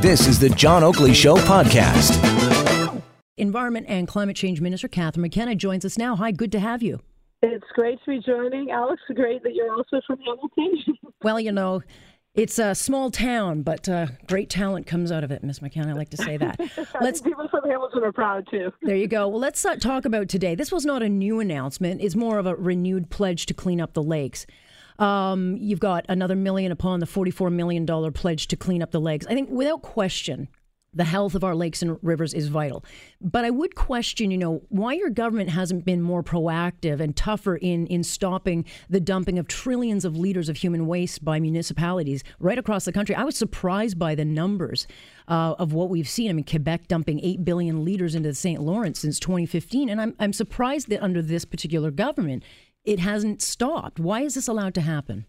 This is the John Oakley Show podcast. Environment and Climate Change Minister Catherine McKenna joins us now. Hi, good to have you. It's great to be joining. Alex, great that you're also from Hamilton. well, you know, it's a small town, but uh, great talent comes out of it, Miss McKenna. I like to say that. let's people from Hamilton are proud too. There you go. Well, let's uh, talk about today. This was not a new announcement; it's more of a renewed pledge to clean up the lakes. Um, you've got another million upon the $44 million pledge to clean up the lakes. I think without question, the health of our lakes and rivers is vital. But I would question, you know, why your government hasn't been more proactive and tougher in in stopping the dumping of trillions of liters of human waste by municipalities right across the country. I was surprised by the numbers uh, of what we've seen. I mean, Quebec dumping 8 billion liters into the St. Lawrence since 2015. And I'm, I'm surprised that under this particular government, it hasn't stopped. Why is this allowed to happen?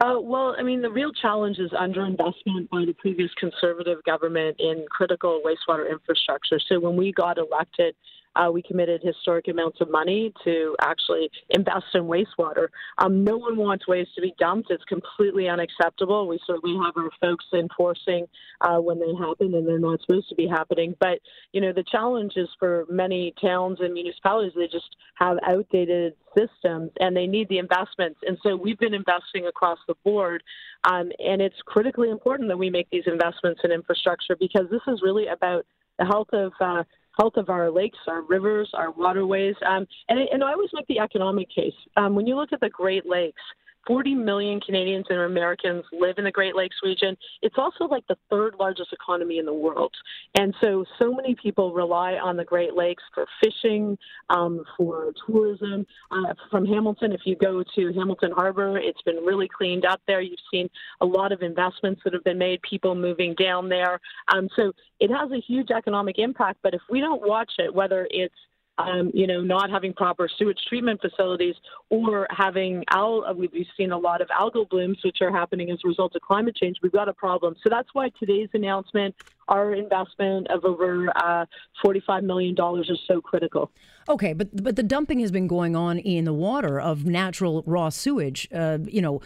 Uh, well, I mean, the real challenge is underinvestment by the previous conservative government in critical wastewater infrastructure. So when we got elected, uh, we committed historic amounts of money to actually invest in wastewater. Um, no one wants waste to be dumped. It's completely unacceptable. We certainly have our folks enforcing uh, when they happen and they're not supposed to be happening. But, you know, the challenge is for many towns and municipalities, they just have outdated systems and they need the investments. And so we've been investing across the board. Um, and it's critically important that we make these investments in infrastructure because this is really about the health of uh, health of our lakes, our rivers, our waterways. Um, and, and I always make the economic case. Um, when you look at the Great Lakes, 40 million Canadians and Americans live in the Great Lakes region. It's also like the third largest economy in the world. And so, so many people rely on the Great Lakes for fishing, um, for tourism. Uh, from Hamilton, if you go to Hamilton Harbor, it's been really cleaned up there. You've seen a lot of investments that have been made, people moving down there. Um, so, it has a huge economic impact. But if we don't watch it, whether it's um, you know, not having proper sewage treatment facilities or having al- uh, we've seen a lot of algal blooms, which are happening as a result of climate change. We've got a problem. So that's why today's announcement, our investment of over uh, $45 million is so critical. Okay, but but the dumping has been going on in the water of natural raw sewage. Uh, you know,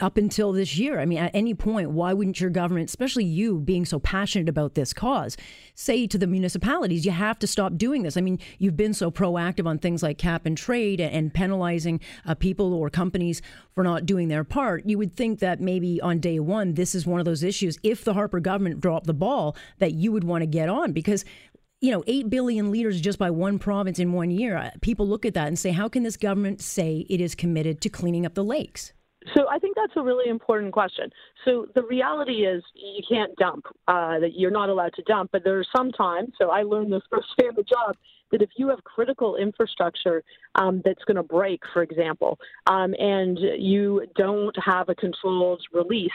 up until this year. I mean, at any point, why wouldn't your government, especially you being so passionate about this cause, say to the municipalities, you have to stop doing this? I mean, you've been so proactive on things like cap and trade and penalizing uh, people or companies for not doing their part. You would think that maybe on day one, this is one of those issues. If the Harper government dropped the ball, that you would want to get on because you know, 8 billion liters just by one province in one year. Uh, people look at that and say, how can this government say it is committed to cleaning up the lakes? So I think that's a really important question. So the reality is you can't dump, uh, that you're not allowed to dump, but there are some times, so I learned this firsthand on the job, that if you have critical infrastructure um, that's going to break, for example, um, and you don't have a controlled release,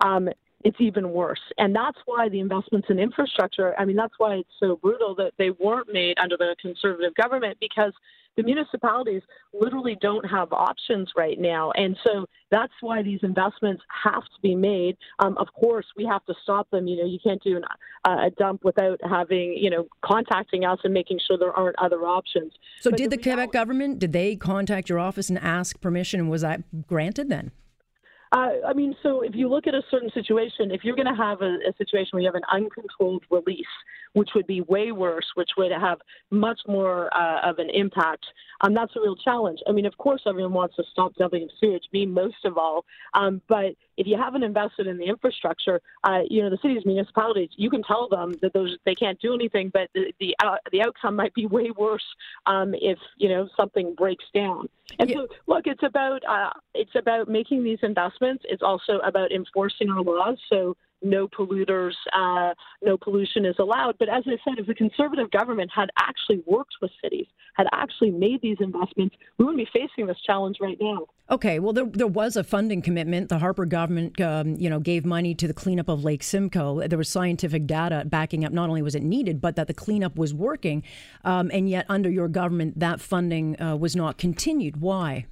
um, it's even worse. And that's why the investments in infrastructure, I mean, that's why it's so brutal that they weren't made under the conservative government because the municipalities literally don't have options right now. And so that's why these investments have to be made. Um, of course, we have to stop them. You know, you can't do an, uh, a dump without having, you know, contacting us and making sure there aren't other options. So, but did the, the Quebec government, did they contact your office and ask permission? Was that granted then? Uh, I mean, so if you look at a certain situation, if you're going to have a, a, situation where you have an uncontrolled release, which would be way worse, which would have much more uh, of an impact, um, that's a real challenge. I mean, of course, everyone wants to stop dumping sewage, me most of all. Um, but if you haven't invested in the infrastructure, uh, you know, the cities, municipalities, you can tell them that those they can't do anything, but the the, uh, the outcome might be way worse um, if you know something breaks down. And yeah. so, look, it's about uh, it's about making these investments. It's also about enforcing our laws. So no polluters, uh, no pollution is allowed. But as I said, if the conservative government had actually worked with cities, had actually made these investments, we wouldn't be facing this challenge right now. Okay, well, there, there was a funding commitment. The Harper government, um, you know, gave money to the cleanup of Lake Simcoe. There was scientific data backing up not only was it needed, but that the cleanup was working. Um, and yet, under your government, that funding uh, was not continued. Why?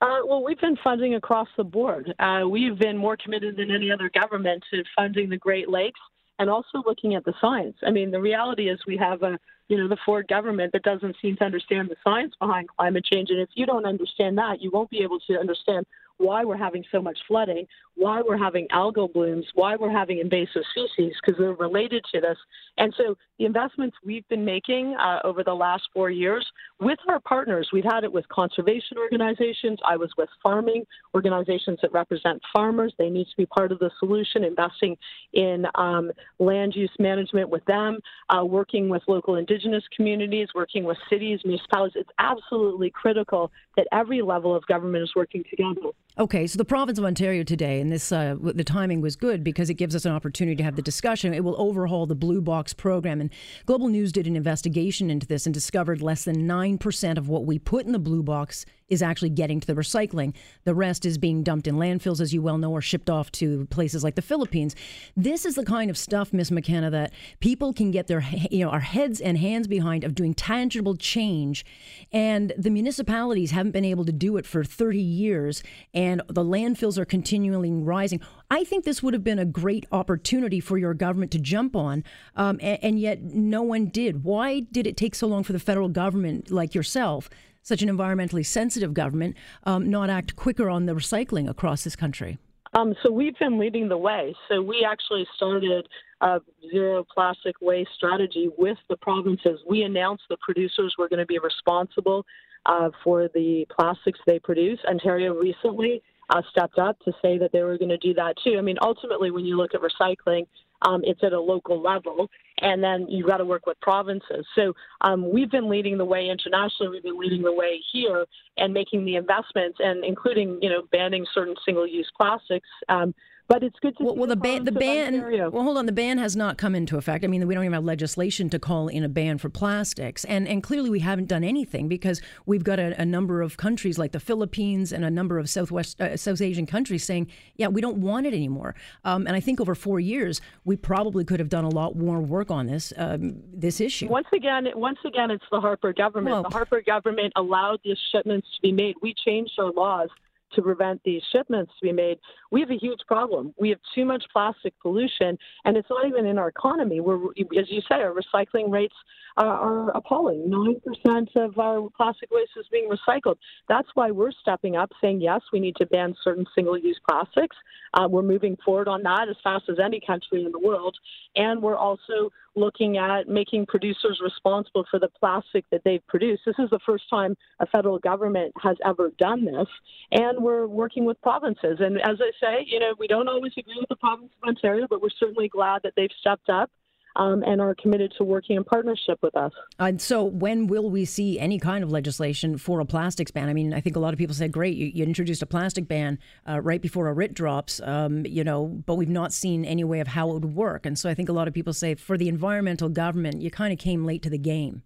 Uh, well, we've been funding across the board. Uh, we've been more committed than any other government to funding the Great Lakes and also looking at the science. I mean, the reality is we have a, you know, the Ford government that doesn't seem to understand the science behind climate change. And if you don't understand that, you won't be able to understand why we're having so much flooding, why we're having algal blooms, why we're having invasive species, because they're related to this. And so the investments we've been making uh, over the last four years with our partners, we've had it with conservation organizations. I was with farming organizations that represent farmers. They need to be part of the solution, investing in um, land use management with them, uh, working with local indigenous communities, working with cities, municipalities. It's absolutely critical that every level of government is working together. Okay, so the province of Ontario today, and this uh, the timing was good because it gives us an opportunity to have the discussion. It will overhaul the Blue Box program, and Global News did an investigation into this and discovered less than nine percent of what we put in the Blue Box is actually getting to the recycling. The rest is being dumped in landfills, as you well know, or shipped off to places like the Philippines. This is the kind of stuff, Miss McKenna, that people can get their you know our heads and hands behind of doing tangible change, and the municipalities haven't been able to do it for 30 years. And the landfills are continually rising. I think this would have been a great opportunity for your government to jump on, um, and, and yet no one did. Why did it take so long for the federal government, like yourself, such an environmentally sensitive government, um, not act quicker on the recycling across this country? Um, so we've been leading the way. So we actually started a zero plastic waste strategy with the provinces. We announced the producers were going to be responsible uh, for the plastics they produce. Ontario recently uh, stepped up to say that they were going to do that too. I mean, ultimately, when you look at recycling, um, it's at a local level, and then you've got to work with provinces. So um, we've been leading the way internationally. We've been leading the way here and making the investments, and including you know banning certain single-use plastics. Um, but it's good to well, well the ban the ban well hold on the ban has not come into effect. I mean we don't even have legislation to call in a ban for plastics. And and clearly we haven't done anything because we've got a, a number of countries like the philippines and a number of southwest uh, south asian countries saying yeah we don't want it anymore. Um, and i think over four years we probably could have done a lot more work on this um, this issue. Once again once again it's the harper government. Well, the harper government allowed these shipments to be made. We changed our laws to prevent these shipments to be made, we have a huge problem. We have too much plastic pollution, and it's not even in our economy. We're, as you say, our recycling rates are, are appalling. Nine percent of our plastic waste is being recycled. That's why we're stepping up, saying yes, we need to ban certain single-use plastics. Uh, we're moving forward on that as fast as any country in the world, and we're also looking at making producers responsible for the plastic that they've produced. This is the first time a federal government has ever done this, and we're working with provinces. And as I say, you know, we don't always agree with the province of Ontario, but we're certainly glad that they've stepped up um, and are committed to working in partnership with us. And so, when will we see any kind of legislation for a plastics ban? I mean, I think a lot of people said, "Great, you, you introduced a plastic ban uh, right before a writ drops," um, you know, but we've not seen any way of how it would work. And so, I think a lot of people say, for the environmental government, you kind of came late to the game.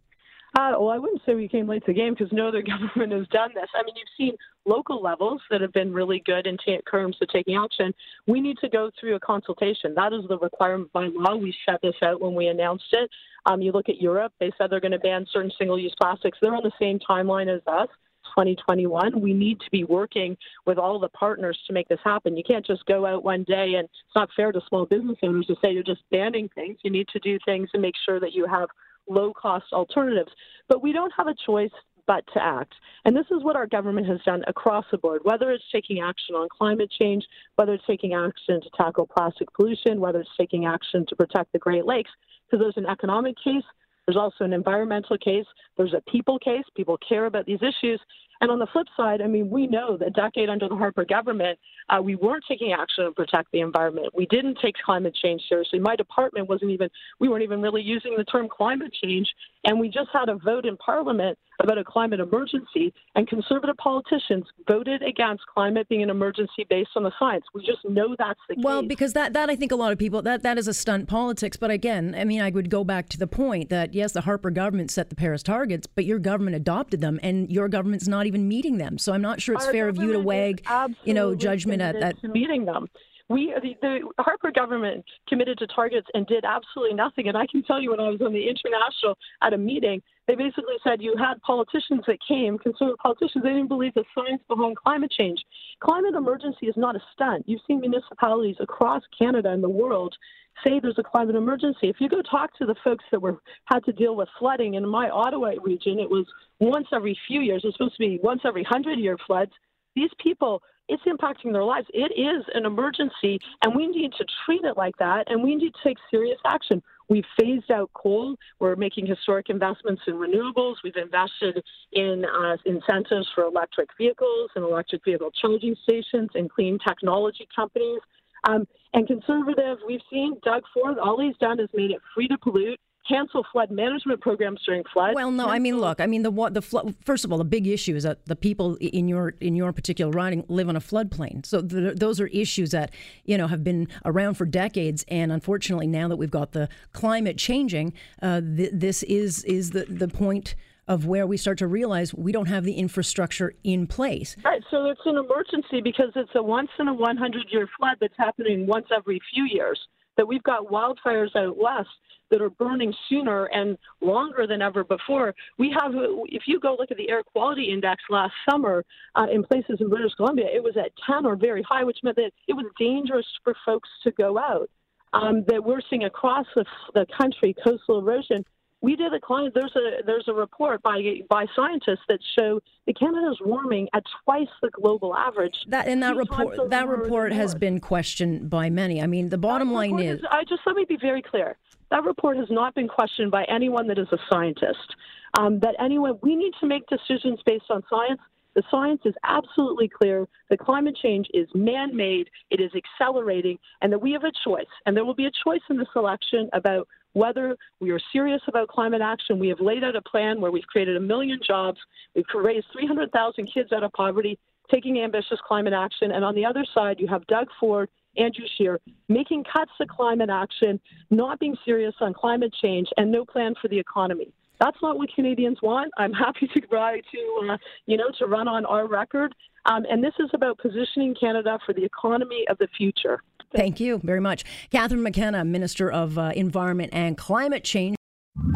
Uh, well, I wouldn't say we came late to the game because no other government has done this. I mean, you've seen local levels that have been really good in terms of taking action. We need to go through a consultation. That is the requirement by law. We set this out when we announced it. Um, you look at Europe, they said they're going to ban certain single use plastics. They're on the same timeline as us. 2021. We need to be working with all the partners to make this happen. You can't just go out one day and it's not fair to small business owners to say you're just banning things. You need to do things and make sure that you have low cost alternatives. But we don't have a choice but to act. And this is what our government has done across the board, whether it's taking action on climate change, whether it's taking action to tackle plastic pollution, whether it's taking action to protect the Great Lakes, because there's an economic case, there's also an environmental case, there's a people case. People care about these issues. And on the flip side, I mean, we know that decade under the Harper government, uh, we weren't taking action to protect the environment. We didn't take climate change seriously. My department wasn't even, we weren't even really using the term climate change. And we just had a vote in Parliament about a climate emergency, and conservative politicians voted against climate being an emergency based on the science. We just know that's the case. Well, because that, that I think a lot of people, that, that is a stunt politics. But again, I mean, I would go back to the point that, yes, the Harper government set the Paris targets, but your government adopted them, and your government's not even meeting them. So I'm not sure it's Our fair of you to wag, you know, judgment at that. Meeting them. We, the, the Harper government committed to targets and did absolutely nothing. And I can tell you when I was on the international at a meeting, they basically said you had politicians that came, conservative politicians, they didn't believe the science behind climate change. Climate emergency is not a stunt. You've seen municipalities across Canada and the world say there's a climate emergency. If you go talk to the folks that were had to deal with flooding in my Ottawa region, it was once every few years. It's supposed to be once every hundred year floods. These people it's impacting their lives. It is an emergency, and we need to treat it like that, and we need to take serious action. We've phased out coal. We're making historic investments in renewables. We've invested in uh, incentives for electric vehicles and electric vehicle charging stations and clean technology companies. Um, and conservative, we've seen Doug Ford, all he's done is made it free to pollute cancel flood management programs during floods. Well, no, I mean, look, I mean, the what the flood. First of all, the big issue is that the people in your in your particular riding live on a floodplain. So the, those are issues that you know have been around for decades, and unfortunately, now that we've got the climate changing, uh, th- this is is the the point of where we start to realize we don't have the infrastructure in place. Right, so it's an emergency because it's a once in a 100 year flood that's happening once every few years. That we've got wildfires out west that are burning sooner and longer than ever before. We have, if you go look at the air quality index last summer uh, in places in British Columbia, it was at 10 or very high, which meant that it was dangerous for folks to go out. Um, that we're seeing across the, the country coastal erosion we did a client. There's a there's a report by by scientists that show that Canada is warming at twice the global average. That and that report that report has been questioned by many. I mean, the bottom line report is I just let me be very clear. That report has not been questioned by anyone that is a scientist. Um, that anyone we need to make decisions based on science. The science is absolutely clear that climate change is man made, it is accelerating, and that we have a choice. And there will be a choice in this election about whether we are serious about climate action. We have laid out a plan where we've created a million jobs, we've raised 300,000 kids out of poverty, taking ambitious climate action. And on the other side, you have Doug Ford, Andrew Scheer, making cuts to climate action, not being serious on climate change, and no plan for the economy. That's not what Canadians want. I'm happy to try to, uh, you know, to run on our record. Um, and this is about positioning Canada for the economy of the future. Thank you very much. Catherine McKenna, Minister of uh, Environment and Climate Change.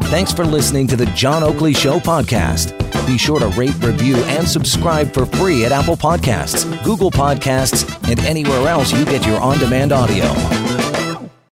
Thanks for listening to the John Oakley Show podcast. Be sure to rate, review, and subscribe for free at Apple Podcasts, Google Podcasts, and anywhere else you get your on demand audio.